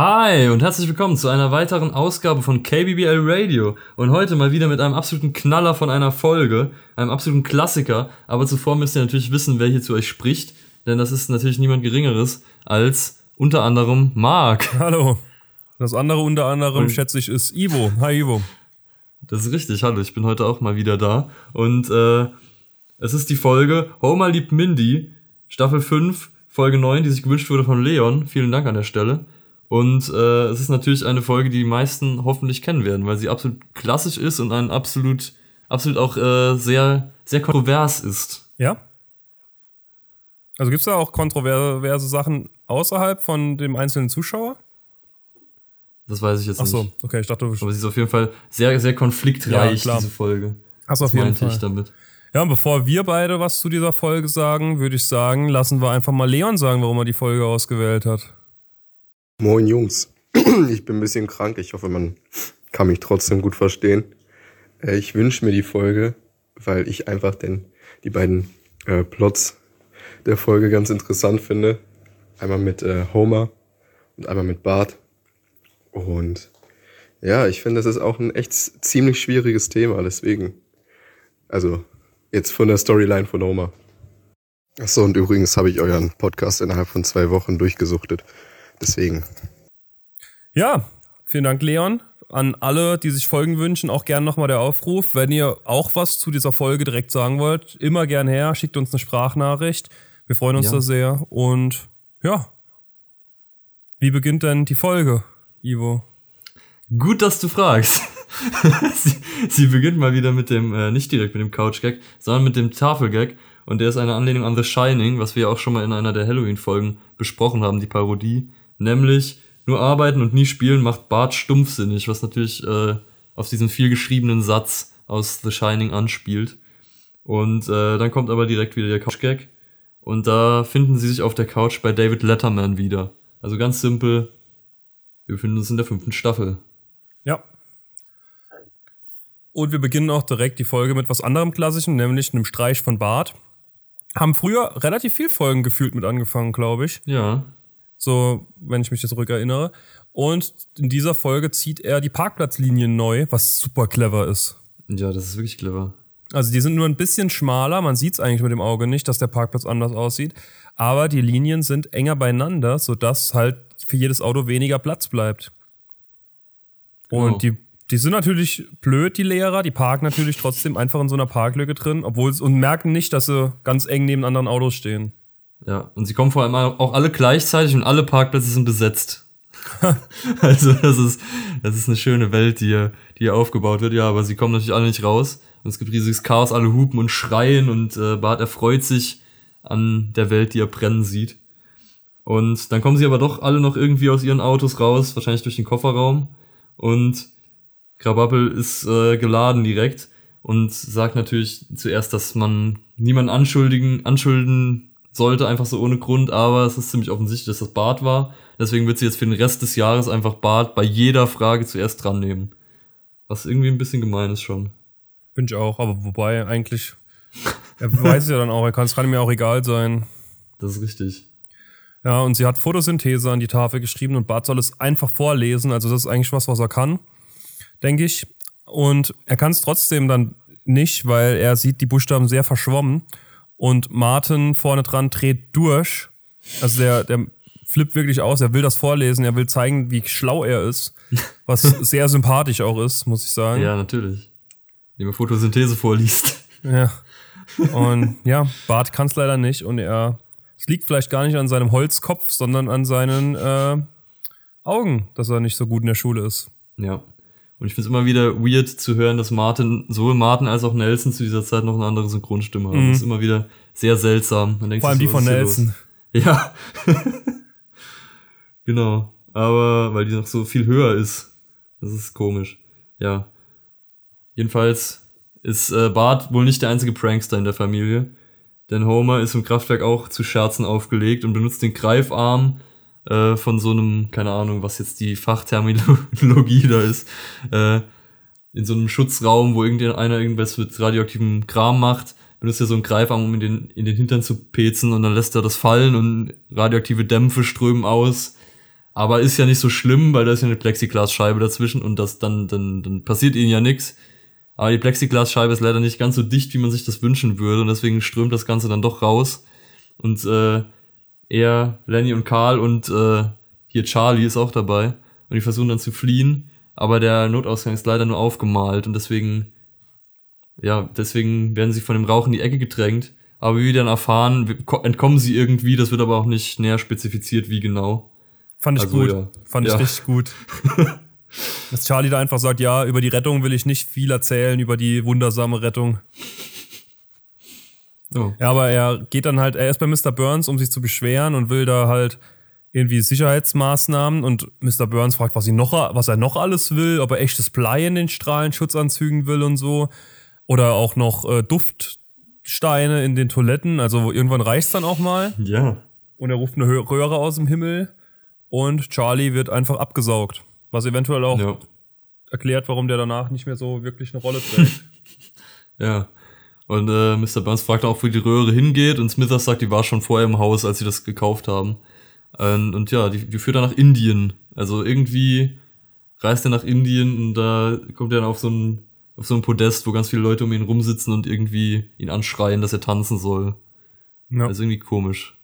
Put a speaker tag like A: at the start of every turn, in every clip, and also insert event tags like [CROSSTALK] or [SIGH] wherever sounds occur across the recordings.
A: Hi und herzlich willkommen zu einer weiteren Ausgabe von KBBL Radio und heute mal wieder mit einem absoluten Knaller von einer Folge, einem absoluten Klassiker, aber zuvor müsst ihr natürlich wissen, wer hier zu euch spricht, denn das ist natürlich niemand geringeres als unter anderem Marc.
B: Hallo. Das andere unter anderem, und schätze ich, ist Ivo. Hi Ivo.
A: Das ist richtig, hallo, ich bin heute auch mal wieder da und äh, es ist die Folge Homer liebt Mindy, Staffel 5, Folge 9, die sich gewünscht wurde von Leon. Vielen Dank an der Stelle. Und äh, es ist natürlich eine Folge, die die meisten hoffentlich kennen werden, weil sie absolut klassisch ist und ein absolut, absolut auch äh, sehr, sehr kontrovers ist.
B: Ja. Also gibt's da auch kontroverse Sachen außerhalb von dem einzelnen Zuschauer?
A: Das weiß ich jetzt
B: Ach so,
A: nicht.
B: okay, ich dachte, du
A: Aber sie ist auf jeden Fall sehr, sehr konfliktreich,
B: Ja,
A: diese Folge. Das
B: auf jeden Fall.
A: ich damit.
B: Ja, und bevor wir beide was zu dieser Folge sagen, würde ich sagen, lassen wir einfach mal Leon sagen, warum er die Folge ausgewählt hat.
C: Moin Jungs, [CLEARS THROAT] ich bin ein bisschen krank. Ich hoffe, man kann mich trotzdem gut verstehen. Äh, Ich wünsche mir die Folge, weil ich einfach den, die beiden äh, Plots der Folge ganz interessant finde. Einmal mit äh, Homer und einmal mit Bart. Und ja, ich finde, das ist auch ein echt ziemlich schwieriges Thema, deswegen. Also, jetzt von der Storyline von Homer. Achso, und übrigens habe ich euren Podcast innerhalb von zwei Wochen durchgesuchtet. Deswegen.
B: Ja, vielen Dank, Leon. An alle, die sich Folgen wünschen, auch gerne nochmal der Aufruf. Wenn ihr auch was zu dieser Folge direkt sagen wollt, immer gern her, schickt uns eine Sprachnachricht. Wir freuen uns
A: Ja.
B: da sehr. Und ja. Wie beginnt denn die Folge, Ivo?
A: Gut, dass du fragst. [LAUGHS] sie, sie beginnt mal wieder mit dem, äh, nicht direkt mit dem Couch-Gag, sondern mit dem Tafelgag. Und der ist eine Anlehnung an The Shining, was wir ja auch schon mal in einer der Halloween-Folgen besprochen haben, die Parodie. Nämlich, nur arbeiten und nie spielen macht Bart stumpfsinnig, was natürlich äh, auf diesen viel geschriebenen Satz aus The Shining anspielt. Und äh, dann kommt aber direkt wieder der Couch-Gag. Und da finden sie sich auf der Couch bei David Letterman wieder. Also ganz simpel, wir befinden uns in der fünften Staffel.
B: Ja. Und wir beginnen auch direkt die Folge mit was anderem Klassischen, nämlich einem Streich von Bart. Haben früher relativ viel Folgen gefühlt mit angefangen, glaube ich.
A: Ja,
B: So, wenn ich mich jetzt zurückerinnere. Und in dieser Folge zieht er die Parkplatzlinien neu, was super clever ist.
A: ja, das ist wirklich clever.
B: Also die sind nur ein bisschen schmaler, man sieht es eigentlich mit dem Auge nicht, dass der Parkplatz anders aussieht. Aber die Linien sind enger beieinander, sodass halt für jedes Auto weniger Platz bleibt.
A: Genau.
B: Und die, die sind natürlich blöd, die Lehrer, die parken natürlich trotzdem einfach in so einer Parklücke drin, obwohl und merken nicht, dass sie ganz eng neben anderen Autos stehen.
A: Ja, und sie kommen vor allem auch alle gleichzeitig und alle Parkplätze sind besetzt. [LAUGHS] also das ist, das ist eine schöne Welt, die hier, die hier aufgebaut wird. Ja, aber sie kommen natürlich alle nicht raus. Und es gibt riesiges Chaos, alle hupen und schreien und äh, Bart erfreut sich an der Welt, die er brennen sieht. Und dann kommen sie aber doch alle noch irgendwie aus ihren Autos raus, wahrscheinlich durch den Kofferraum. Und Krabappel ist äh, geladen direkt und sagt natürlich zuerst, dass man niemanden anschuldigen, anschulden sollte, einfach so ohne Grund, aber es ist ziemlich offensichtlich, dass das Bart war. Deswegen wird sie jetzt für den Rest des Jahres einfach Bart bei jeder Frage zuerst dran nehmen. Was irgendwie ein bisschen gemein ist schon.
B: Finde ich auch, aber wobei eigentlich, er weiß es ja dann auch, er kann, es kann ihm ja auch egal sein.
A: Das ist richtig.
B: Ja, und sie hat Photosynthese an die Tafel geschrieben und Bart soll es einfach vorlesen. Also das ist eigentlich was, was er kann, denke ich. Und er kann es trotzdem dann nicht, weil er sieht die Buchstaben sehr verschwommen. Und Martin vorne dran dreht durch. Also der, der flippt wirklich aus. Er will das vorlesen. Er will zeigen, wie schlau er ist. Was [LAUGHS] sehr sympathisch auch ist, muss ich sagen.
A: Ja, natürlich. Indem er Photosynthese vorliest.
B: Ja. Und ja, Bart kann es leider nicht und er, es liegt vielleicht gar nicht an seinem Holzkopf, sondern an seinen äh, Augen, dass er nicht so gut in der Schule ist.
A: Ja. Und ich finde es immer wieder weird zu hören, dass Martin, sowohl Martin als auch Nelson zu dieser Zeit noch eine andere Synchronstimme haben.
B: Mhm.
A: Das ist immer wieder sehr seltsam. Man denkt
B: Vor allem
A: sich
B: die von
A: hier los?
B: Nelson. [LAUGHS]
A: Ja. [LAUGHS] genau. Aber weil die noch so viel höher ist. Das ist komisch. Ja. Jedenfalls ist äh, Bart wohl nicht der einzige Prankster in der Familie. Denn Homer ist im Kraftwerk auch zu Scherzen aufgelegt und benutzt den Greifarm äh, von so einem, keine Ahnung, was jetzt die Fachterminologie [LAUGHS] da ist, äh, in so einem Schutzraum, wo irgendeiner irgendwas mit radioaktivem Kram macht, benutzt er so einen Greifarm, um in den, in den Hintern zu pezen und dann lässt er das fallen und radioaktive Dämpfe strömen aus. Aber ist ja nicht so schlimm, weil da ist ja eine Plexiglasscheibe dazwischen und das dann, dann, dann passiert ihnen ja nichts. Aber die Plexiglasscheibe ist leider nicht ganz so dicht, wie man sich das wünschen würde. Und deswegen strömt das Ganze dann doch raus. Und äh, er, Lenny und Karl und äh, hier Charlie ist auch dabei. Und die versuchen dann zu fliehen. Aber der Notausgang ist leider nur aufgemalt. Und deswegen, ja, deswegen werden sie von dem Rauch in die Ecke gedrängt. Aber wie wir dann erfahren, entkommen sie irgendwie. Das wird aber auch nicht näher spezifiziert, wie genau.
B: Fand ich
A: Also,
B: gut.
A: ja.
B: Fand ich
A: Ja.
B: richtig gut. [LAUGHS] Dass Charlie da einfach sagt, ja, über die Rettung will ich nicht viel erzählen, über die wundersame Rettung.
A: Oh.
B: Ja, aber er geht dann halt, er ist bei Mr. Burns, um sich zu beschweren und will da halt irgendwie Sicherheitsmaßnahmen und Mr. Burns fragt, was, ihn noch, was er noch alles will, ob er echtes Blei in den Strahlenschutzanzügen will und so. Oder auch noch äh, Duftsteine in den Toiletten. Also irgendwann reicht's dann auch mal.
A: Ja.
B: Und er ruft eine Röhre aus dem Himmel und Charlie wird einfach abgesaugt. Was eventuell auch
A: Ja.
B: erklärt, warum der danach nicht mehr so wirklich eine Rolle trägt. [LAUGHS]
A: Ja. Und äh, Mr. Burns fragt auch, wo die Röhre hingeht und Smithers sagt, die war schon vorher im Haus, als sie das gekauft haben. Und, und ja, die, die führt er nach Indien. Also irgendwie reist er nach Indien und da kommt er dann auf so ein auf so ein Podest, wo ganz viele Leute um ihn rumsitzen und irgendwie ihn anschreien, dass er tanzen soll.
B: ja.
A: Das ist irgendwie komisch.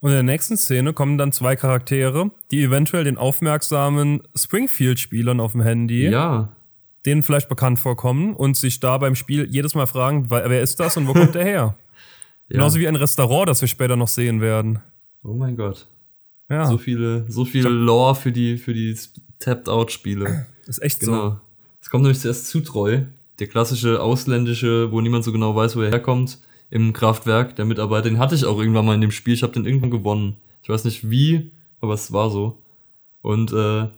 B: Und in der nächsten Szene kommen dann zwei Charaktere, die eventuell den aufmerksamen Springfield-Spielern auf dem Handy,
A: Ja.
B: Denen vielleicht bekannt vorkommen und sich da beim Spiel jedes Mal fragen, wer ist das und wo kommt der [LAUGHS] her?
A: ja.
B: Genauso wie ein Restaurant, das wir später noch sehen werden.
A: Oh mein Gott.
B: Ja,
A: So viele, so viel Lore für die, für die Tapped-Out-Spiele. [CLEARS THROAT]
B: ist echt so.
A: Genau. Es kommt nämlich zuerst Zutreu, der klassische ausländische, wo niemand so genau weiß, wo er herkommt, im Kraftwerk. Der Mitarbeiter, den hatte ich auch irgendwann mal in dem Spiel. Ich habe den irgendwann gewonnen. Ich weiß nicht wie, aber es war so. Und äh,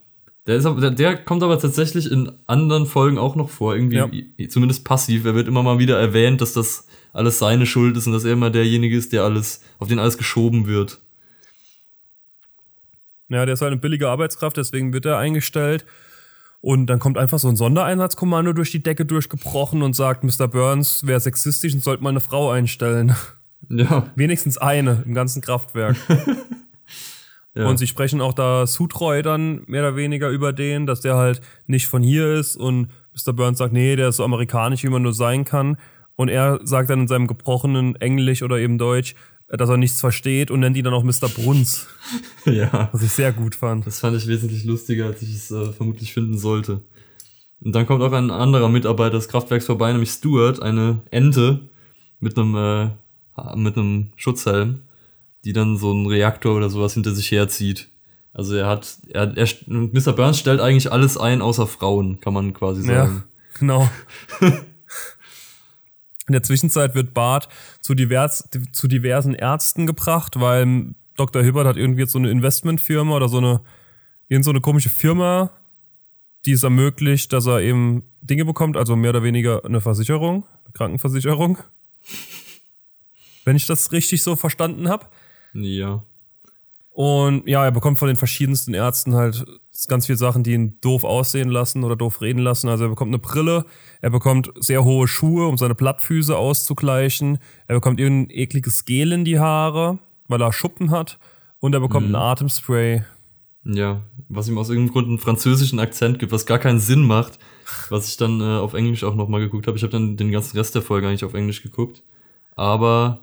A: der, ist der, der kommt aber tatsächlich in anderen Folgen auch noch vor, irgendwie
B: Ja.
A: zumindest passiv. Er wird immer mal wieder erwähnt, dass das alles seine Schuld ist und dass er immer derjenige ist, der alles, auf den alles geschoben wird.
B: Ja, der ist halt eine billige Arbeitskraft, deswegen wird er eingestellt. Und dann kommt einfach so ein Sondereinsatzkommando durch die Decke durchgebrochen und sagt, Mr. Burns wäre sexistisch und sollte mal eine Frau einstellen.
A: Ja.
B: Wenigstens eine im ganzen Kraftwerk. [LAUGHS]
A: ja.
B: Und sie sprechen auch da zutreu dann mehr oder weniger über den, dass der halt nicht von hier ist. Und Mr. Burns sagt, nee, der ist so amerikanisch, wie man nur sein kann. Und er sagt dann in seinem gebrochenen Englisch oder eben Deutsch, äh, dass er nichts versteht und nennt ihn dann auch Mr. Bruns, [LAUGHS]
A: ja.
B: was ich sehr gut fand.
A: Das fand ich wesentlich lustiger, als ich es äh, vermutlich finden sollte. Und dann kommt auch ein anderer Mitarbeiter des Kraftwerks vorbei, nämlich Stuart, eine Ente mit einem, äh, mit einem Schutzhelm, die dann so einen Reaktor oder sowas hinter sich herzieht. Also er hat, er, er, Mr. Burns stellt eigentlich alles ein, außer Frauen, kann man quasi sagen.
B: Ja, [LAUGHS] genau. In der Zwischenzeit wird Bart zu, divers, zu diversen Ärzten gebracht, weil Dr. Hibbert hat irgendwie jetzt so eine Investmentfirma oder so eine, irgend so eine komische Firma, die es ermöglicht, dass er eben Dinge bekommt, also mehr oder weniger eine Versicherung, eine Krankenversicherung. Wenn ich das richtig so verstanden habe.
A: Ja.
B: Und ja, er bekommt von den verschiedensten Ärzten halt ganz viele Sachen, die ihn doof aussehen lassen oder doof reden lassen. Also er bekommt eine Brille, er bekommt sehr hohe Schuhe, um seine Plattfüße auszugleichen. Er bekommt irgendein ekliges Gel in die Haare, weil er Schuppen hat. Und er bekommt ein Atemspray.
A: Ja, was ihm aus irgendeinem Grund einen französischen Akzent gibt, was gar keinen Sinn macht, was ich dann äh, auf Englisch auch nochmal geguckt habe. Ich habe dann den ganzen Rest der Folge eigentlich auf Englisch geguckt. Aber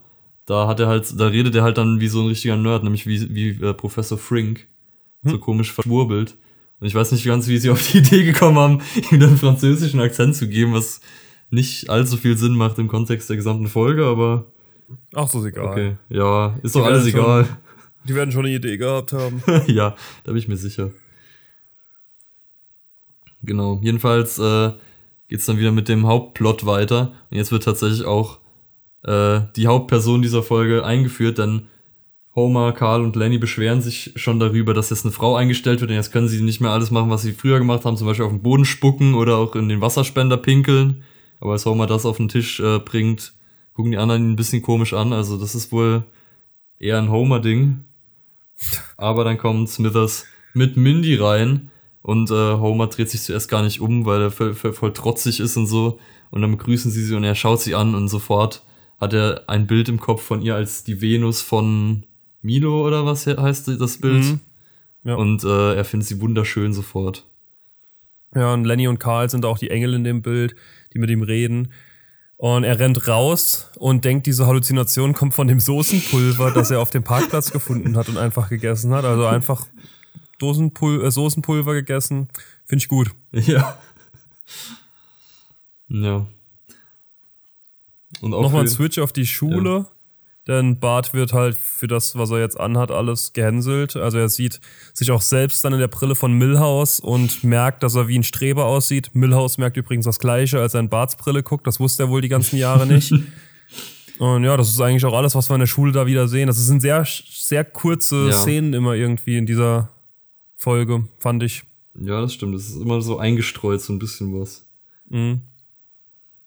A: da hat er halt, da redet er halt dann wie so ein richtiger Nerd, nämlich wie, wie äh, Professor Frink. So komisch verschwurbelt. Und ich weiß nicht ganz, wie sie auf die Idee gekommen haben, [LAUGHS] ihm dann einen französischen Akzent zu geben, was nicht allzu viel Sinn macht im Kontext der gesamten Folge, aber
B: Ach, so ist egal.
A: okay. Ja, ist doch
B: Die
A: alles
B: werden schon-
A: egal.
B: Die werden schon eine Idee gehabt haben. [LAUGHS]
A: ja, da bin ich mir sicher. Genau. Jedenfalls äh, geht's dann wieder mit dem Hauptplot weiter. Und jetzt wird tatsächlich auch äh, die Hauptperson dieser Folge eingeführt, denn Homer, Carl und Lenny beschweren sich schon darüber, dass jetzt eine Frau eingestellt wird und jetzt können sie nicht mehr alles machen, was sie früher gemacht haben, zum Beispiel auf den Boden spucken oder auch in den Wasserspender pinkeln. Aber als Homer das auf den Tisch äh, bringt, gucken die anderen ihn ein bisschen komisch an. Also das ist wohl eher ein Homer-Ding. Aber dann kommt Smithers mit Mindy rein und äh, Homer dreht sich zuerst gar nicht um, weil er voll, voll, voll trotzig ist und so. Und dann begrüßen sie sie und er schaut sie an und sofort hat er ein Bild im Kopf von ihr als die Venus von Milo oder was he- heißt das Bild?
B: Mhm. Ja.
A: Und äh, er findet sie wunderschön sofort.
B: Ja, und Lenny und Karl sind auch die Engel in dem Bild, die mit ihm reden. Und er rennt raus und denkt, diese Halluzination kommt von dem Soßenpulver, das er auf dem Parkplatz gefunden hat und einfach gegessen hat. Also einfach Dosenpul äh, Soßenpulver gegessen. Finde ich gut. [LAUGHS]
A: Ja. Ja.
B: Nochmal ein Switch auf die Schule. Denn Bart wird halt für das, was er jetzt anhat, alles gehänselt. Also er sieht sich auch selbst dann in der Brille von Millhouse und merkt, dass er wie ein Streber aussieht. Millhouse merkt übrigens das Gleiche, als er in Barts Brille guckt. Das wusste er wohl die ganzen Jahre nicht. [LAUGHS] Und ja, das ist eigentlich auch alles, was wir in der Schule da wieder sehen. Das sind sehr, sehr kurze
A: Ja.
B: Szenen immer irgendwie in dieser Folge, fand ich.
A: Ja, das stimmt. Das ist immer so eingestreut, so ein bisschen was.
B: Mhm.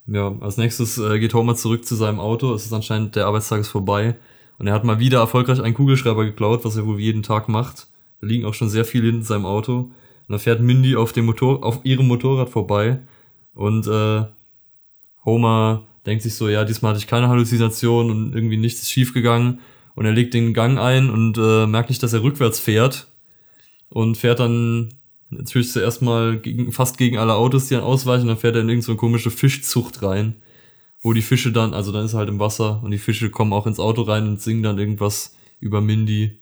A: Ja, als nächstes äh, geht Homer zurück zu seinem Auto. Es ist anscheinend, der Arbeitstag ist vorbei. Und er hat mal wieder erfolgreich einen Kugelschreiber geklaut, was er wohl jeden Tag macht. Da liegen auch schon sehr viele in seinem Auto. Und dann fährt Mindy auf, dem Motor auf ihrem Motorrad vorbei. Und äh, Homer denkt sich so, ja, diesmal hatte ich keine Halluzination und irgendwie nichts ist schiefgegangen. Und er legt den Gang ein und äh, merkt nicht, dass er rückwärts fährt. Und fährt dann natürlich zuerst mal gegen, fast gegen alle Autos, die dann ausweichen, dann fährt er in irgendeine so komische Fischzucht rein, wo die Fische dann, also dann ist er halt im Wasser und die Fische kommen auch ins Auto rein und singen dann irgendwas über Mindy.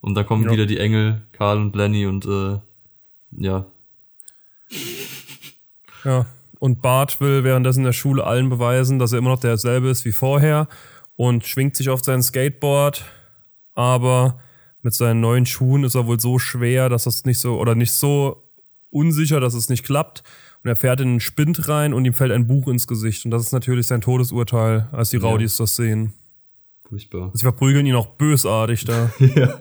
A: Und dann kommen
B: Ja.
A: wieder die Engel, Karl und Lenny und äh, ja,
B: Ja, und Bart will währenddessen in der Schule allen beweisen, dass er immer noch derselbe ist wie vorher und schwingt sich auf sein Skateboard, aber mit seinen neuen Schuhen ist er wohl so schwer, dass das nicht so oder nicht so unsicher, dass es nicht klappt. Und er fährt in einen Spind rein und ihm fällt ein Buch ins Gesicht. Und das ist natürlich sein Todesurteil, als die
A: Ja.
B: Rowdies das sehen.
A: furchtbar.
B: Sie verprügeln ihn auch bösartig da. [LAUGHS]
A: ja.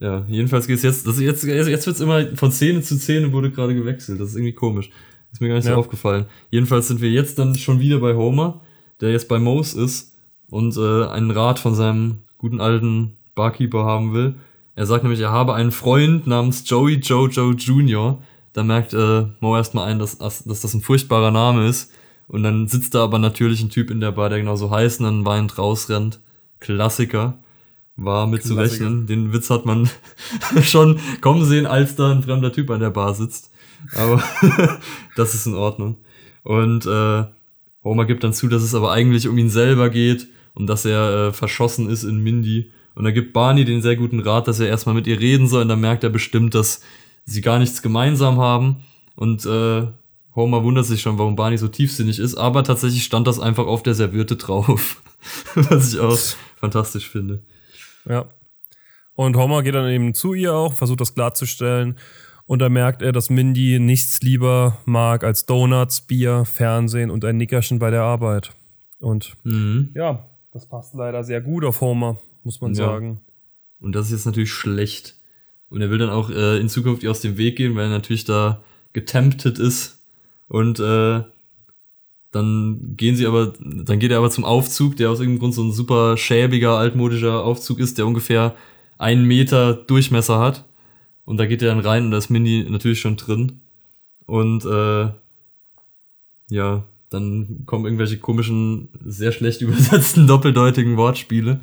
A: Ja, jedenfalls geht's jetzt, das jetzt, jetzt wird's immer von Szene zu Szene wurde gerade gewechselt. Das ist irgendwie komisch. Ist mir gar nicht
B: Ja.
A: so aufgefallen. Jedenfalls sind wir jetzt dann schon wieder bei Homer, der jetzt bei Moose ist und äh, einen Rat von seinem guten alten Barkeeper haben will. Er sagt nämlich, er habe einen Freund namens Joey Jojo Jr. Da merkt äh, Mo erstmal ein, dass, dass das ein furchtbarer Name ist. Und dann sitzt da aber natürlich ein Typ in der Bar, der genauso heißt und dann weinend rausrennt. Klassiker. War mit zu rechnen. Den Witz hat man [LAUGHS] schon kommen sehen, als da ein fremder Typ an der Bar sitzt. Aber [LAUGHS] das ist in Ordnung. Und äh, Homer gibt dann zu, dass es aber eigentlich um ihn selber geht und dass er äh, verschossen ist in Mindy. Und da gibt Barney den sehr guten Rat, dass er erstmal mit ihr reden soll. Und dann merkt er bestimmt, dass sie gar nichts gemeinsam haben. Und äh, Homer wundert sich schon, warum Barney so tiefsinnig ist. Aber tatsächlich stand das einfach auf der Serviette drauf. [LAUGHS] Was ich auch fantastisch finde.
B: Ja. Und Homer geht dann eben zu ihr auch, versucht das klarzustellen. Und da merkt er, dass Mindy nichts lieber mag als Donuts, Bier, Fernsehen und ein Nickerchen bei der Arbeit. Und
A: Mhm.
B: ja, das passt leider sehr gut auf Homer, muss man
A: Ja.
B: sagen.
A: Und das ist jetzt natürlich schlecht. Und er will dann auch äh, in Zukunft ihr aus dem Weg gehen, weil er natürlich da getemptet ist. Und äh, dann gehen sie aber, dann geht er aber zum Aufzug, der aus irgendeinem Grund so ein super schäbiger, altmodischer Aufzug ist, der ungefähr einen Meter Durchmesser hat. Und da geht er dann rein und da ist Mindy natürlich schon drin. Und äh, ja, dann kommen irgendwelche komischen, sehr schlecht [LAUGHS] übersetzten, doppeldeutigen Wortspiele.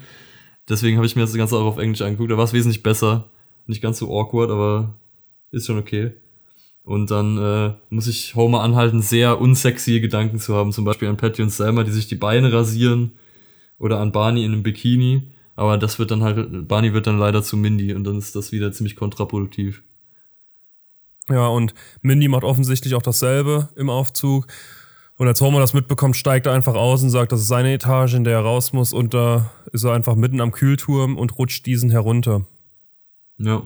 A: Deswegen habe ich mir das Ganze auch auf Englisch angeguckt. Da war es wesentlich besser. Nicht ganz so awkward, aber ist schon okay. Und dann äh, muss ich Homer anhalten, sehr unsexy Gedanken zu haben. Zum Beispiel an Patty und Selma, die sich die Beine rasieren. Oder an Barney in einem Bikini. Aber das wird dann halt, Barney wird dann leider zu Mindy und dann ist das wieder ziemlich kontraproduktiv.
B: Ja, und Mindy macht offensichtlich auch dasselbe im Aufzug. Und als Homer das mitbekommt, steigt er einfach aus und sagt, das ist seine Etage, in der er raus muss. Und da ist er einfach mitten am Kühlturm und rutscht diesen herunter.
A: Ja.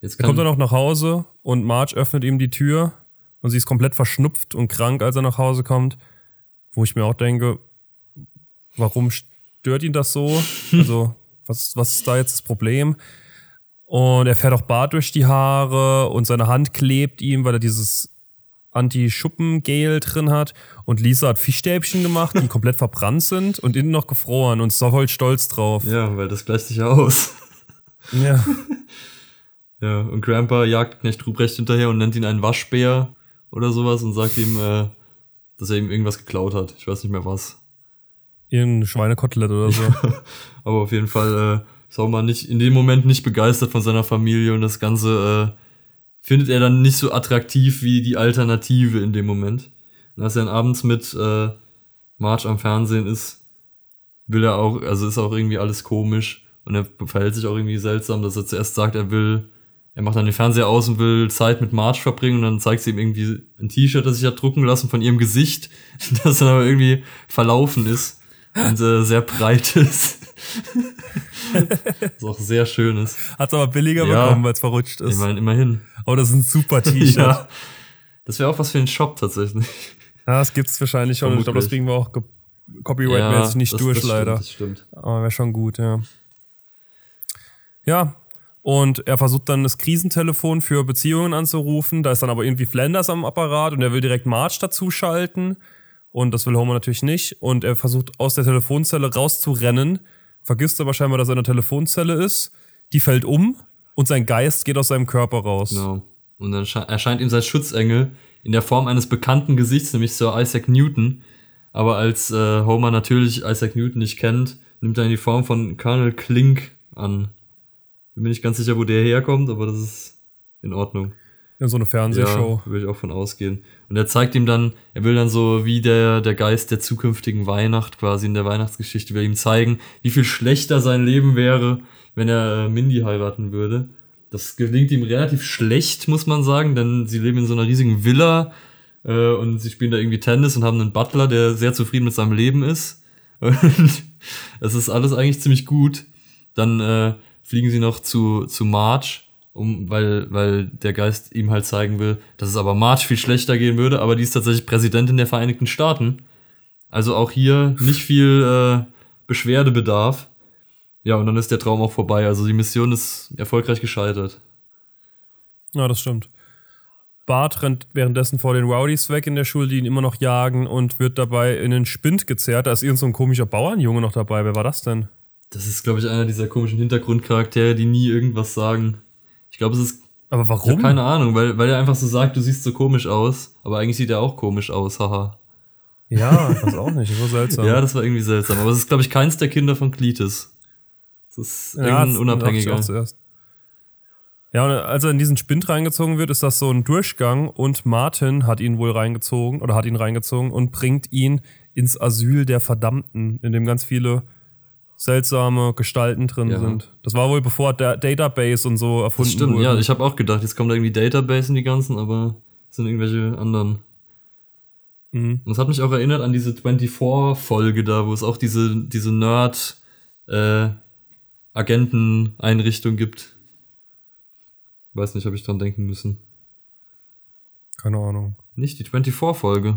A: Jetzt
B: Er kommt dann auch nach Hause und Marge öffnet ihm die Tür und sie ist komplett verschnupft und krank, als er nach Hause kommt. Wo ich mir auch denke, warum stört ihn das so? [LAUGHS] Also, was, was ist da jetzt das Problem? Und er fährt auch Bart durch die Haare und seine Hand klebt ihm, weil er dieses Anti-Schuppen-Gel drin hat. Und Lisa hat Fischstäbchen gemacht, die komplett verbrannt sind und innen noch gefroren und ist da voll stolz drauf.
A: ja, weil das gleicht sich ja aus. [LAUGHS]
B: Ja. [LAUGHS]
A: Ja, und Grandpa jagt Knecht Ruprecht hinterher und nennt ihn einen Waschbär oder sowas und sagt ihm, äh, dass er ihm irgendwas geklaut hat. Ich weiß nicht mehr was.
B: Irgendein Schweinekotelett oder so. [LAUGHS]
A: Aber auf jeden Fall ist Homer nicht, in dem Moment nicht begeistert von seiner Familie und das Ganze äh, findet er dann nicht so attraktiv wie die Alternative in dem Moment. Und als er dann abends mit äh, Marge am Fernsehen ist, will er auch, also ist auch irgendwie alles komisch und er verhält sich auch irgendwie seltsam, dass er zuerst sagt, er will, er macht dann den Fernseher aus und will Zeit mit Marge verbringen und dann zeigt sie ihm irgendwie ein T-Shirt, das sich hat drucken lassen von ihrem Gesicht, [LAUGHS] das dann aber irgendwie verlaufen ist und äh, sehr breit [LAUGHS] ist. auch sehr schön ist.
B: Hat's aber billiger
A: Ja.
B: bekommen, weil es verrutscht ist.
A: Ich meine, immerhin.
B: Aber das ist ein super T-Shirt. ja. [LAUGHS]
A: Ja. Das wäre auch was für den Shop tatsächlich.
B: das gibt's wahrscheinlich schon. Ich glaube, das
A: Vermutlich.
B: kriegen wir auch copyright-mäßig nicht
A: das,
B: durch,
A: das
B: leider.
A: Stimmt, das stimmt.
B: Aber wäre schon gut, ja. Ja, und er versucht dann das Krisentelefon für Beziehungen anzurufen. Da ist dann aber irgendwie Flanders am Apparat und er will direkt Marge dazuschalten. Und das will Homer natürlich nicht. Und er versucht aus der Telefonzelle rauszurennen, vergisst aber scheinbar, dass er in der Telefonzelle ist. Die fällt um und sein Geist geht aus seinem Körper raus.
A: Genau. Und dann sche- erscheint ihm sein Schutzengel in der Form eines bekannten Gesichts, nämlich Sir Isaac Newton. Aber als äh, Homer natürlich Isaac Newton nicht kennt, nimmt er in die Form von Colonel Klink an. Bin mir nicht ganz sicher, wo der herkommt, aber das ist in Ordnung.
B: In so eine Fernsehshow.
A: Ja, würde ich auch von ausgehen. Und er zeigt ihm dann, er will dann so wie der, der Geist der zukünftigen Weihnacht quasi in der Weihnachtsgeschichte, will ihm zeigen, wie viel schlechter sein Leben wäre, wenn er äh, Mindy heiraten würde. Das gelingt ihm relativ schlecht, muss man sagen, denn sie leben in so einer riesigen Villa äh, und sie spielen da irgendwie Tennis und haben einen Butler, der sehr zufrieden mit seinem Leben ist. [LAUGHS] Und es ist alles eigentlich ziemlich gut. Dann äh, fliegen sie noch zu, zu Marge, um, weil, weil der Geist ihm halt zeigen will, dass es aber Marge viel schlechter gehen würde, aber die ist tatsächlich Präsidentin der Vereinigten Staaten. Also auch hier nicht viel äh, Beschwerdebedarf. Ja, und dann ist der Traum auch vorbei. Also die Mission ist erfolgreich gescheitert.
B: Ja, das stimmt. Bart rennt währenddessen vor den Rowdies weg in der Schule, die ihn immer noch jagen und wird dabei in den Spind gezerrt. Da ist irgend so ein komischer Bauernjunge noch dabei. Wer war das denn?
A: Das ist, glaube ich, einer dieser komischen Hintergrundcharaktere, die nie irgendwas sagen. Ich glaube, es ist
B: Aber warum?
A: keine Ahnung, weil, weil er einfach so sagt, du siehst so komisch aus. Aber eigentlich sieht er auch komisch aus, haha.
B: Ja, ich weiß auch nicht. Das war seltsam. [LAUGHS]
A: Ja, das war irgendwie seltsam. Aber es ist, glaube ich, keins der Kinder von Cletus. Das ist
B: Ja,
A: irgendein Unabhängiger.
B: Ja, und als er in diesen Spind reingezogen wird, ist das so ein Durchgang und Martin hat ihn wohl reingezogen oder hat ihn reingezogen und bringt ihn ins Asyl der Verdammten, in dem ganz viele seltsame Gestalten drin
A: Ja.
B: sind. Das war wohl bevor der Database und so erfunden
A: Das stimmt,
B: wurde.
A: ja, ich habe auch gedacht, jetzt kommt da irgendwie Database in die ganzen, aber es sind irgendwelche anderen.
B: Mhm.
A: Und es hat mich auch erinnert an diese 24-Folge da, wo es auch diese, diese Nerd äh, Agenten-Einrichtung gibt. Weiß nicht, habe ich dran denken müssen.
B: Keine Ahnung.
A: Nicht die 24-Folge.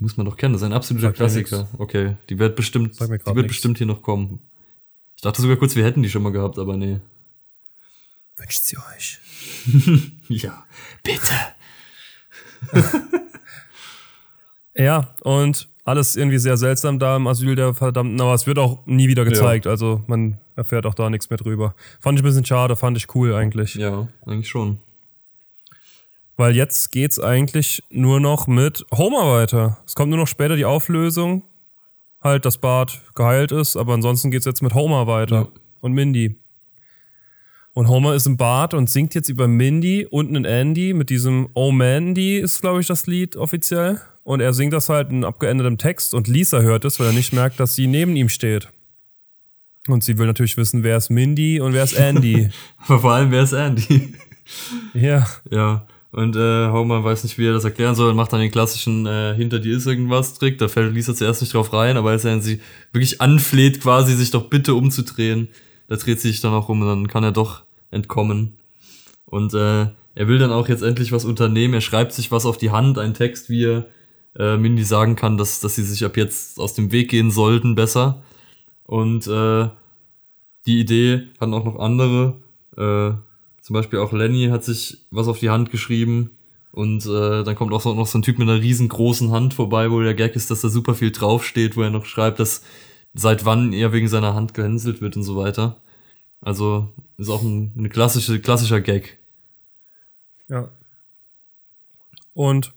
A: Muss man doch kennen, das ist ein absoluter
B: mir
A: Klassiker. Okay, die wird bestimmt, die wird
B: nix.
A: bestimmt hier noch kommen. Ich dachte sogar kurz, wir hätten die schon mal gehabt, aber nee.
B: Wünscht sie euch. [LAUGHS]
A: Ja, bitte. [LAUGHS]
B: Ja, und alles irgendwie sehr seltsam da im Asyl der Verdammten, aber es wird auch nie wieder gezeigt, also man erfährt auch da nichts mehr drüber. Fand ich ein bisschen schade, fand ich cool eigentlich.
A: Ja, eigentlich schon.
B: Weil jetzt geht's eigentlich nur noch mit Homer weiter. Es kommt nur noch später die Auflösung, halt, dass Bart geheilt ist, aber ansonsten geht's jetzt mit Homer weiter
A: Ja.
B: und Mindy. Und Homer ist im Bad und singt jetzt über Mindy und einen Andy mit diesem Oh Mandy ist, glaube ich, das Lied offiziell. Und er singt das halt in abgeändertem Text und Lisa hört es, weil er nicht merkt, dass sie neben ihm steht. Und sie will natürlich wissen, wer ist Mindy und wer ist Andy.
A: Aber [LAUGHS] vor allem, wer ist Andy?
B: ja.
A: ja. Und äh, Homer weiß nicht, wie er das erklären soll macht dann den klassischen äh, Hinter dir ist irgendwas Trick. Da fällt Lisa zuerst nicht drauf rein, aber als er sie wirklich anfleht, quasi sich doch bitte umzudrehen, da dreht sie sich dann auch um und dann kann er doch entkommen. Und äh, er will dann auch jetzt endlich was unternehmen. Er schreibt sich was auf die Hand, einen Text, wie er äh, Mindy sagen kann, dass, dass sie sich ab jetzt aus dem Weg gehen sollten, besser. Und äh, die Idee hatten auch noch andere. Äh, zum Beispiel auch Lenny hat sich was auf die Hand geschrieben. Und äh, dann kommt auch noch so ein Typ mit einer riesengroßen Hand vorbei, wo der Gag ist, dass da super viel draufsteht, wo er noch schreibt, dass seit wann er wegen seiner Hand gehänselt wird und so weiter. Also ist auch ein, ein klassische, klassischer Gag.
B: Ja. Und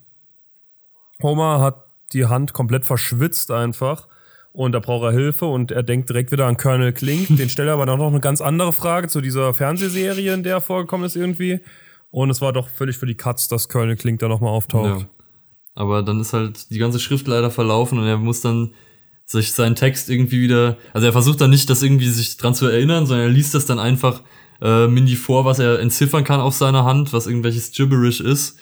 B: Homer hat die Hand komplett verschwitzt einfach und da braucht er Hilfe und er denkt direkt wieder an Colonel Klink. Den stellt er aber dann noch eine ganz andere Frage zu dieser Fernsehserie, in der er vorgekommen ist irgendwie. Und es war doch völlig für die Katz, dass Colonel Klink da nochmal auftaucht.
A: Ja. Aber dann ist halt die ganze Schrift leider verlaufen und er muss dann sich seinen Text irgendwie wieder, also er versucht dann nicht, das irgendwie sich dran zu erinnern, sondern er liest das dann einfach äh, Mindy vor, was er entziffern kann auf seiner Hand, was irgendwelches Gibberish ist.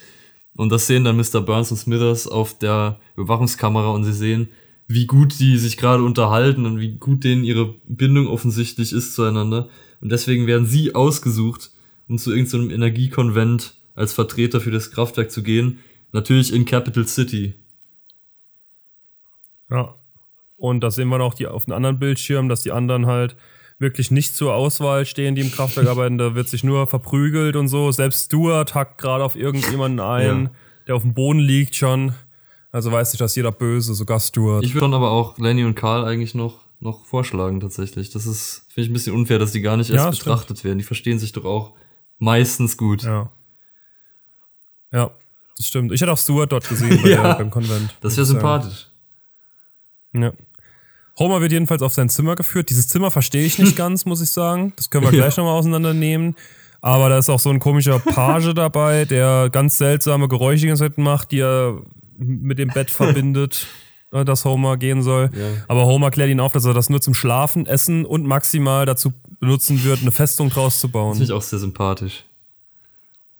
A: Und das sehen dann Mr. Burns und Smithers auf der Überwachungskamera und sie sehen, wie gut die sich gerade unterhalten und wie gut denen ihre Bindung offensichtlich ist zueinander. Und deswegen werden sie ausgesucht, um zu irgendeinem so Energiekonvent als Vertreter für das Kraftwerk zu gehen. Natürlich in Capital City.
B: Ja. Und da sehen wir noch die auf einem anderen Bildschirm, dass die anderen halt wirklich nicht zur Auswahl stehen, die im Kraftwerk [LAUGHS] arbeiten. Da wird sich nur verprügelt und so. Selbst Stuart hackt gerade auf irgendjemanden ein, ja. der auf dem Boden liegt schon. Also weiß ich, dass jeder böse, sogar Stuart.
A: Ich würde dann aber auch Lenny und Karl eigentlich noch, noch vorschlagen, tatsächlich. Das ist, finde ich, ein bisschen unfair, dass die gar nicht erst ja, betrachtet stimmt. werden. Die verstehen sich doch auch meistens gut.
B: Ja. Ja, das stimmt. Ich hätte auch Stuart dort gesehen bei [LAUGHS] ja. der, beim Konvent.
A: Das wäre sympathisch.
B: Ja. Homer wird jedenfalls auf sein Zimmer geführt. Dieses Zimmer verstehe ich nicht [LAUGHS] ganz, muss ich sagen. Das können wir gleich ja. nochmal auseinandernehmen. Aber da ist auch so ein komischer Page dabei, der ganz seltsame Geräusche die ganze Zeit macht, die er mit dem Bett verbindet, äh, [LAUGHS] dass Homer gehen soll. Ja. Aber Homer klärt ihn auf, dass er das nur zum Schlafen, Essen und maximal dazu benutzen wird, eine Festung draus zu bauen. Das
A: finde ich auch sehr sympathisch.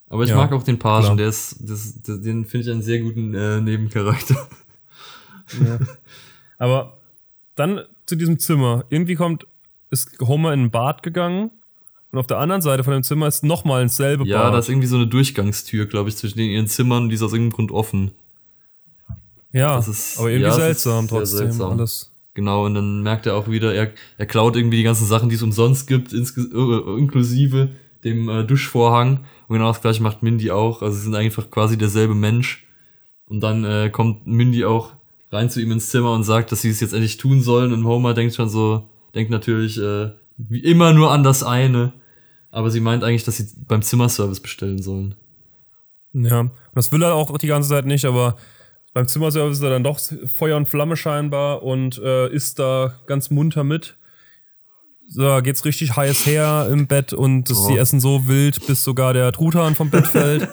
A: Aber ich ja, mag auch den Pagen, der ist, das, das, den finde ich einen sehr guten äh, Nebencharakter.
B: Ja. Aber dann zu diesem Zimmer. Irgendwie kommt, ist Homer in ein Bad gegangen und auf der anderen Seite von dem Zimmer ist nochmal ein selbe
A: ja,
B: Bad.
A: Ja, da ist irgendwie so eine Durchgangstür, glaube ich, zwischen den ihren Zimmern, die ist aus irgendeinem Grund offen.
B: Ja, ist, aber irgendwie ja, seltsam trotzdem seltsam. alles.
A: Genau, und dann merkt er auch wieder, er, er klaut irgendwie die ganzen Sachen, die es umsonst gibt, ins, äh, inklusive dem äh, Duschvorhang. Und genau das gleiche macht Mindy auch. Also sie sind einfach quasi derselbe Mensch. Und dann äh, kommt Mindy auch rein zu ihm ins Zimmer und sagt, dass sie es jetzt endlich tun sollen. Und Homer denkt schon so, denkt natürlich äh, wie immer nur an das eine. Aber sie meint eigentlich, dass sie beim Zimmerservice bestellen sollen.
B: Ja, und das will er auch die ganze Zeit nicht, aber beim Zimmerservice ist er dann doch Feuer und Flamme scheinbar und äh, ist da ganz munter mit. So, geht's richtig heiß her im Bett und das, oh. die essen so wild, bis sogar der Truthahn vom Bett fällt.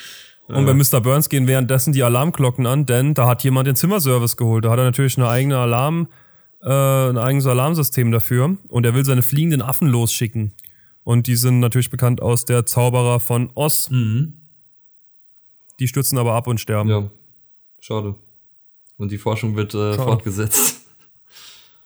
B: [LAUGHS] und bei Mr. Burns gehen währenddessen die Alarmglocken an, denn da hat jemand den Zimmerservice geholt. Da hat er natürlich eine eigene Alarm, äh, ein eigenes Alarmsystem dafür und er will seine fliegenden Affen losschicken. Und die sind natürlich bekannt aus der Zauberer von Oz. Mhm. Die stürzen aber ab und sterben.
A: Ja. Schade. Und die Forschung wird äh, fortgesetzt.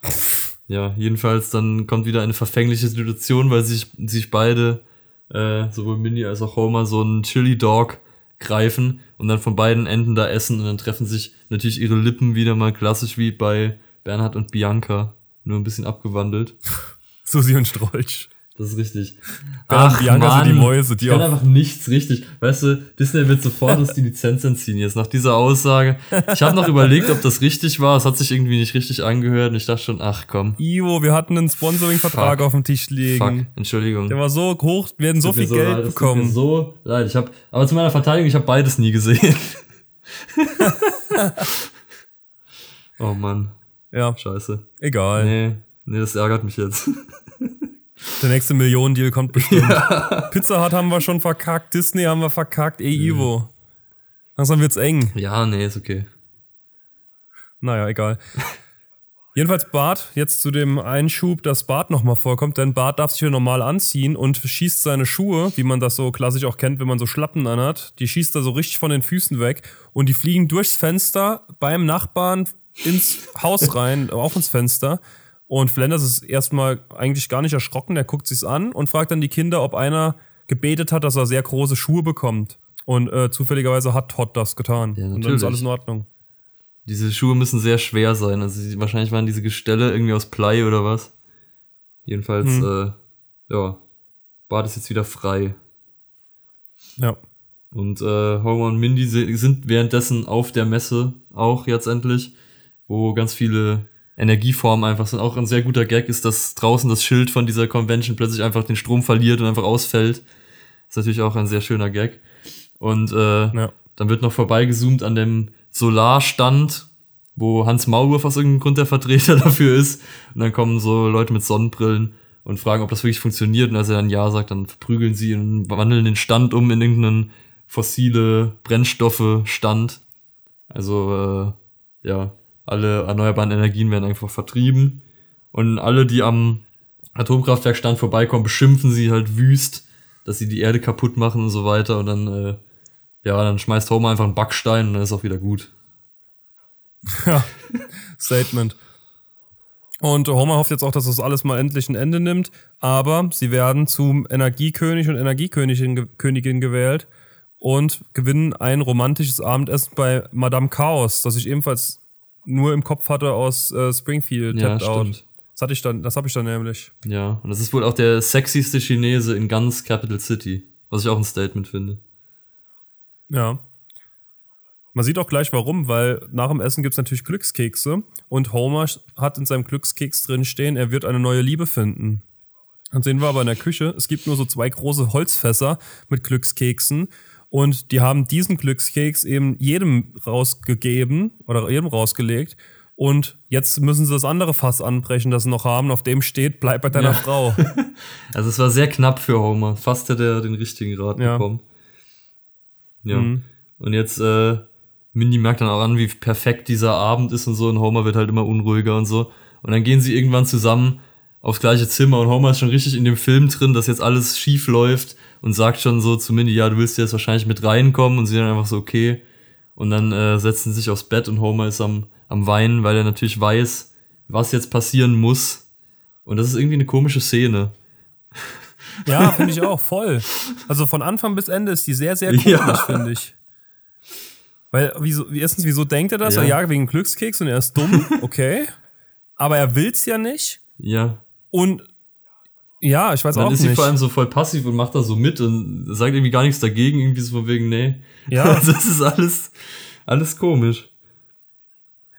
A: [LAUGHS] ja, jedenfalls dann kommt wieder eine verfängliche Situation, weil sich, sich beide, äh, sowohl Minnie als auch Homer, so einen Chili Dog greifen und dann von beiden Enden da essen und dann treffen sich natürlich ihre Lippen wieder mal klassisch wie bei Bernhard und Bianca, nur ein bisschen abgewandelt. [LAUGHS]
B: Susi und Strolch.
A: Das ist richtig.
B: Ach, Bianca Mann, sind die Mäuse, die
A: ich kann einfach nichts richtig. Weißt du, Disney wird sofort uns die Lizenz entziehen jetzt nach dieser Aussage. Ich habe noch überlegt, ob das richtig war. Es hat sich irgendwie nicht richtig angehört und ich dachte schon, ach komm.
B: Ivo, wir hatten einen Sponsoring-Vertrag auf dem Tisch liegen. Fuck,
A: Entschuldigung.
B: Der war so hoch, wir werden so viel so Geld leid, bekommen.
A: Mir so leid. Ich hab, aber zu meiner Verteidigung, ich habe beides nie gesehen. [LAUGHS] oh Mann.
B: Ja.
A: Scheiße.
B: Egal.
A: Nee, nee, das ärgert mich jetzt.
B: Der nächste Millionendeal kommt bestimmt. Ja. Pizza Hut haben wir schon verkackt, Disney haben wir verkackt, ey Ivo. Mhm. Langsam wird's eng.
A: Ja, nee, ist okay.
B: Naja, egal. Jedenfalls Bart, jetzt zu dem Einschub, dass Bart nochmal vorkommt, denn Bart darf sich hier normal anziehen und schießt seine Schuhe, wie man das so klassisch auch kennt, wenn man so Schlappen anhat, die schießt er so richtig von den Füßen weg und die fliegen durchs Fenster beim Nachbarn ins Haus rein, [LAUGHS] auch ins Fenster. Und Flanders ist erstmal eigentlich gar nicht erschrocken. Er guckt sich's an und fragt dann die Kinder, ob einer gebetet hat, dass er sehr große Schuhe bekommt. Und äh, zufälligerweise hat Todd das getan. Ja, und dann ist alles in Ordnung.
A: Diese Schuhe müssen sehr schwer sein. Also wahrscheinlich waren diese Gestelle irgendwie aus Blei oder was. Jedenfalls, hm. äh, ja, Bart ist jetzt wieder frei.
B: Ja.
A: Und äh, Homer und Mindy sind währenddessen auf der Messe auch jetzt endlich, wo ganz viele Energieformen einfach sind. Auch ein sehr guter Gag ist, dass draußen das Schild von dieser Convention plötzlich einfach den Strom verliert und einfach ausfällt. Ist natürlich auch ein sehr schöner Gag. Und äh, ja. dann wird noch vorbeigezoomt an dem Solarstand wo Hans Maulwurf aus irgendeinem Grund der Vertreter [LAUGHS] dafür ist. Und dann kommen so Leute mit Sonnenbrillen und fragen, ob das wirklich funktioniert. Und als er dann Ja sagt, dann verprügeln sie ihn und wandeln den Stand um in irgendeinen fossile Brennstoffe Stand. Also äh, ja, alle erneuerbaren Energien werden einfach vertrieben. Und alle, die am Atomkraftwerkstand vorbeikommen, beschimpfen sie halt wüst, dass sie die Erde kaputt machen und so weiter. Und dann, äh, ja, dann schmeißt Homer einfach einen Backstein und dann ist auch wieder gut.
B: Ja, [LAUGHS] Statement. Und Homer hofft jetzt auch, dass das alles mal endlich ein Ende nimmt. Aber sie werden zum Energiekönig und Energiekönigin Königin gewählt und gewinnen ein romantisches Abendessen bei Madame Chaos, das ich ebenfalls nur im Kopf hatte aus äh, Springfield.
A: Ja,
B: Tapped Out.
A: stimmt.
B: Das hatte ich dann, das habe ich dann nämlich.
A: Ja, und das ist wohl auch der sexyste Chinese in ganz Capital City. Was ich auch ein Statement finde.
B: Ja. Man sieht auch gleich warum, weil nach dem Essen gibt's natürlich Glückskekse und Homer hat in seinem Glückskeks drin stehen, er wird eine neue Liebe finden. Dann sehen wir aber in der Küche, es gibt nur so zwei große Holzfässer mit Glückskeksen und die haben diesen Glückskeks eben jedem rausgegeben oder jedem rausgelegt und jetzt müssen sie das andere Fass anbrechen, das sie noch haben, auf dem steht, bleib bei deiner
A: Ja.
B: Frau. [LAUGHS]
A: Also es war sehr knapp für Homer. Fast hätte er den richtigen Rat
B: Ja.
A: bekommen. Ja.
B: Mhm.
A: Und jetzt, äh, Mindy merkt dann auch an, wie perfekt dieser Abend ist und so. Und Homer wird halt immer unruhiger und so. Und dann gehen sie irgendwann zusammen aufs gleiche Zimmer und Homer ist schon richtig in dem Film drin, dass jetzt alles schief läuft und sagt schon so zu Mindy, ja, du willst jetzt wahrscheinlich mit reinkommen und sie dann einfach so, okay. Und dann äh, setzen sie sich aufs Bett und Homer ist am, am Weinen, weil er natürlich weiß, was jetzt passieren muss. Und das ist irgendwie eine komische Szene. [LAUGHS]
B: Ja, finde ich auch, voll. Also von Anfang bis Ende ist die sehr, sehr komisch,
A: Ja.
B: finde ich. Weil, wieso, erstens, wieso denkt er das?
A: Ja.
B: Ja. wegen Glückskeks und er ist dumm, okay. Aber er will's ja nicht.
A: Ja.
B: Und ja, ich weiß
A: Dann
B: auch
A: ist sie
B: nicht.
A: vor allem so voll passiv und macht da so mit und sagt irgendwie gar nichts dagegen, irgendwie so von wegen, nee.
B: Ja. [LAUGHS]
A: das ist alles, alles komisch.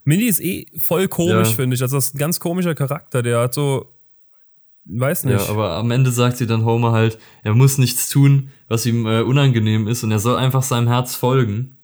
B: Mindy ist eh voll komisch,
A: Ja.
B: finde ich. Also das ist ein ganz komischer Charakter, der hat so, weiß nicht.
A: Ja, aber am Ende sagt sie dann Homer halt, er muss nichts tun, was ihm äh, unangenehm ist und er soll einfach seinem Herz folgen.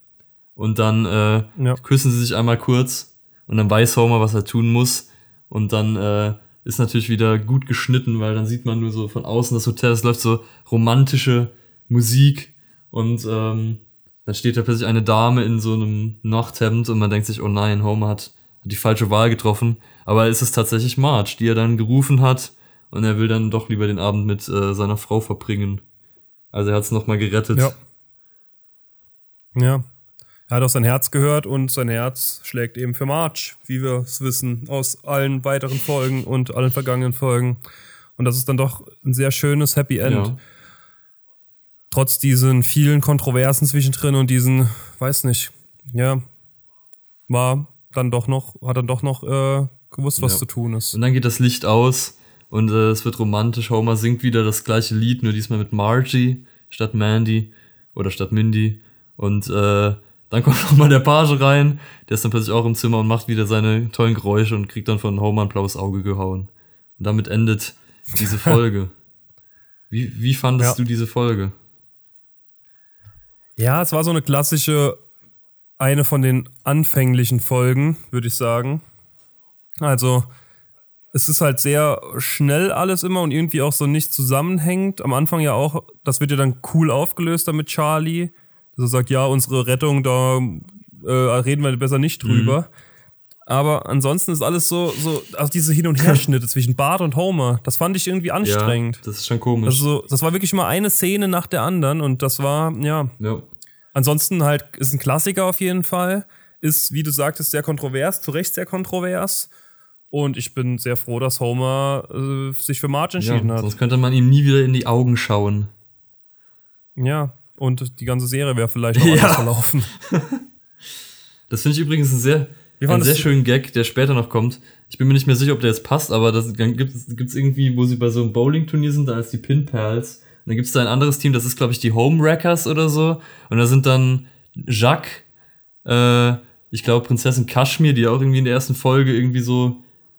A: Und dann äh,
B: Ja.
A: küssen sie sich einmal kurz und dann weiß Homer, was er tun muss. Und dann äh, ist natürlich wieder gut geschnitten, weil dann sieht man nur so von außen das Hotel, es läuft so romantische Musik und ähm, dann steht da plötzlich eine Dame in so einem Nachthemd und man denkt sich, oh nein, Homer hat, die falsche Wahl getroffen. Aber es ist tatsächlich Marge, die er dann gerufen hat und er will dann doch lieber den Abend mit äh, seiner Frau verbringen. Also er hat es nochmal gerettet.
B: Ja. Ja. Er hat auf sein Herz gehört und sein Herz schlägt eben für March, wie wir es wissen, aus allen weiteren Folgen und allen vergangenen Folgen. Und das ist dann doch ein sehr schönes Happy End.
A: Ja.
B: Trotz diesen vielen Kontroversen zwischendrin und diesen, weiß nicht, ja, war dann doch noch, hat dann doch noch äh, gewusst, was
A: Ja.
B: zu tun ist.
A: Und dann geht das Licht aus und äh, es wird romantisch. Homer singt wieder das gleiche Lied, nur diesmal mit Margie statt Mandy oder statt Mindy. Und äh, dann kommt [LAUGHS] nochmal der Page rein, der ist dann plötzlich auch im Zimmer und macht wieder seine tollen Geräusche und kriegt dann von Homer ein blaues Auge gehauen. Und damit endet diese [LAUGHS] Folge. Wie, wie fandest
B: Ja.
A: du diese Folge?
B: Ja, es war so eine klassische, eine von den anfänglichen Folgen, würde ich sagen. Also, es ist halt sehr schnell alles immer und irgendwie auch so nicht zusammenhängt. Am Anfang ja auch, das wird ja dann cool aufgelöst da mit Charlie. Dass er sagt, ja, unsere Rettung, da äh, reden wir besser nicht drüber. Aber ansonsten ist alles so, so, also diese Hin- und Herschnitte [LAUGHS] zwischen Bart und Homer, das fand ich irgendwie anstrengend.
A: Ja, das ist schon komisch.
B: Also, das war wirklich immer eine Szene nach der anderen und das war, ja,
A: ja.
B: Ansonsten halt ist ein Klassiker auf jeden Fall. Ist, wie du sagtest, sehr kontrovers, zu Recht sehr kontrovers. Und ich bin sehr froh, dass Homer äh, sich für Marge entschieden
A: ja,
B: hat.
A: sonst könnte man ihm nie wieder in die Augen schauen.
B: Ja, und die ganze Serie wäre vielleicht [LAUGHS] auch
A: Ja.
B: anders verlaufen. [LAUGHS]
A: Das finde ich übrigens ein sehr,
B: fandest
A: sehr schönen Gag, der später noch kommt. Ich bin mir nicht mehr sicher, ob der jetzt passt, aber das gibt es irgendwie, wo sie bei so einem Bowling-Turnier sind, da ist die Pin Pals. Und dann gibt es da ein anderes Team, das ist, glaube ich, die Home Wreckers oder so. Und da sind dann Jacques, äh, ich glaube, Prinzessin Kashmir, die auch irgendwie in der ersten Folge irgendwie so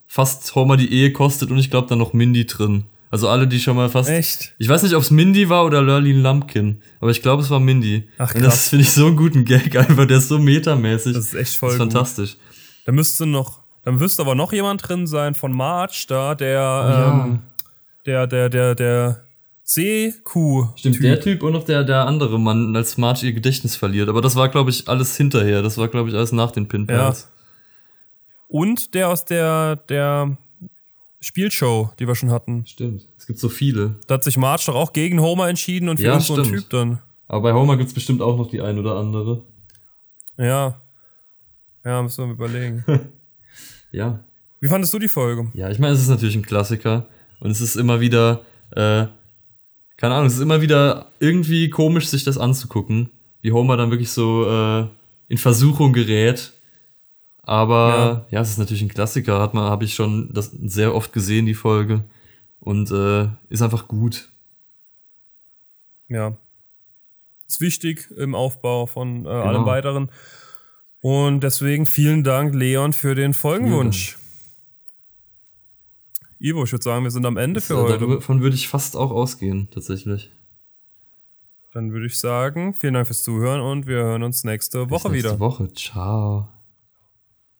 A: fast Homer die Ehe kostet und ich glaube dann noch Mindy drin. Also alle, die schon mal fast.
B: Echt?
A: Ich weiß nicht, ob es Mindy war oder Lurleen Lumpkin, aber ich glaube, es war Mindy.
B: Ach,
A: Und das
B: krass.
A: finde ich so einen guten Gag einfach, der ist so metamäßig.
B: Das ist echt voll
A: Das ist
B: gut.
A: fantastisch.
B: Da müsste noch, da müsste aber noch jemand drin sein von March da, der,
A: ja.
B: ähm, der, der, der, der Seekuh.
A: Stimmt, der Typ und noch der, der andere Mann, als Marge ihr Gedächtnis verliert. Aber das war, glaube ich, alles hinterher. Das war, glaube ich, alles nach den Pinpals.
B: Und der aus der, der Spielshow, die wir schon hatten.
A: Stimmt. Es gibt so viele.
B: Da hat sich Marge doch auch gegen Homer entschieden und für
A: Ja,
B: uns so ein. Typ dann.
A: Aber bei Homer gibt's bestimmt auch noch die ein oder andere.
B: Ja. Ja, müssen wir mal überlegen. [LAUGHS]
A: Ja.
B: Wie fandest du die Folge?
A: Ja, ich meine, es ist natürlich ein Klassiker. Und es ist immer wieder, äh, keine Ahnung, es ist immer wieder irgendwie komisch, sich das anzugucken. Wie Homer dann wirklich so äh, in Versuchung gerät. Aber ja. es ist natürlich ein Klassiker, hat man, habe ich schon das sehr oft gesehen, die Folge. Und äh, ist einfach gut.
B: Ja. Ist wichtig im Aufbau von äh,
A: Genau.
B: allem weiteren. Und deswegen vielen Dank, Leon, für den Folgenwunsch. Ivo, ich würde sagen, wir sind am Ende für heute.
A: Davon würde ich fast auch ausgehen, tatsächlich.
B: Dann würde ich sagen, vielen Dank fürs Zuhören und wir hören uns nächste Woche
A: Bis nächste
B: wieder.
A: Woche. Ciao.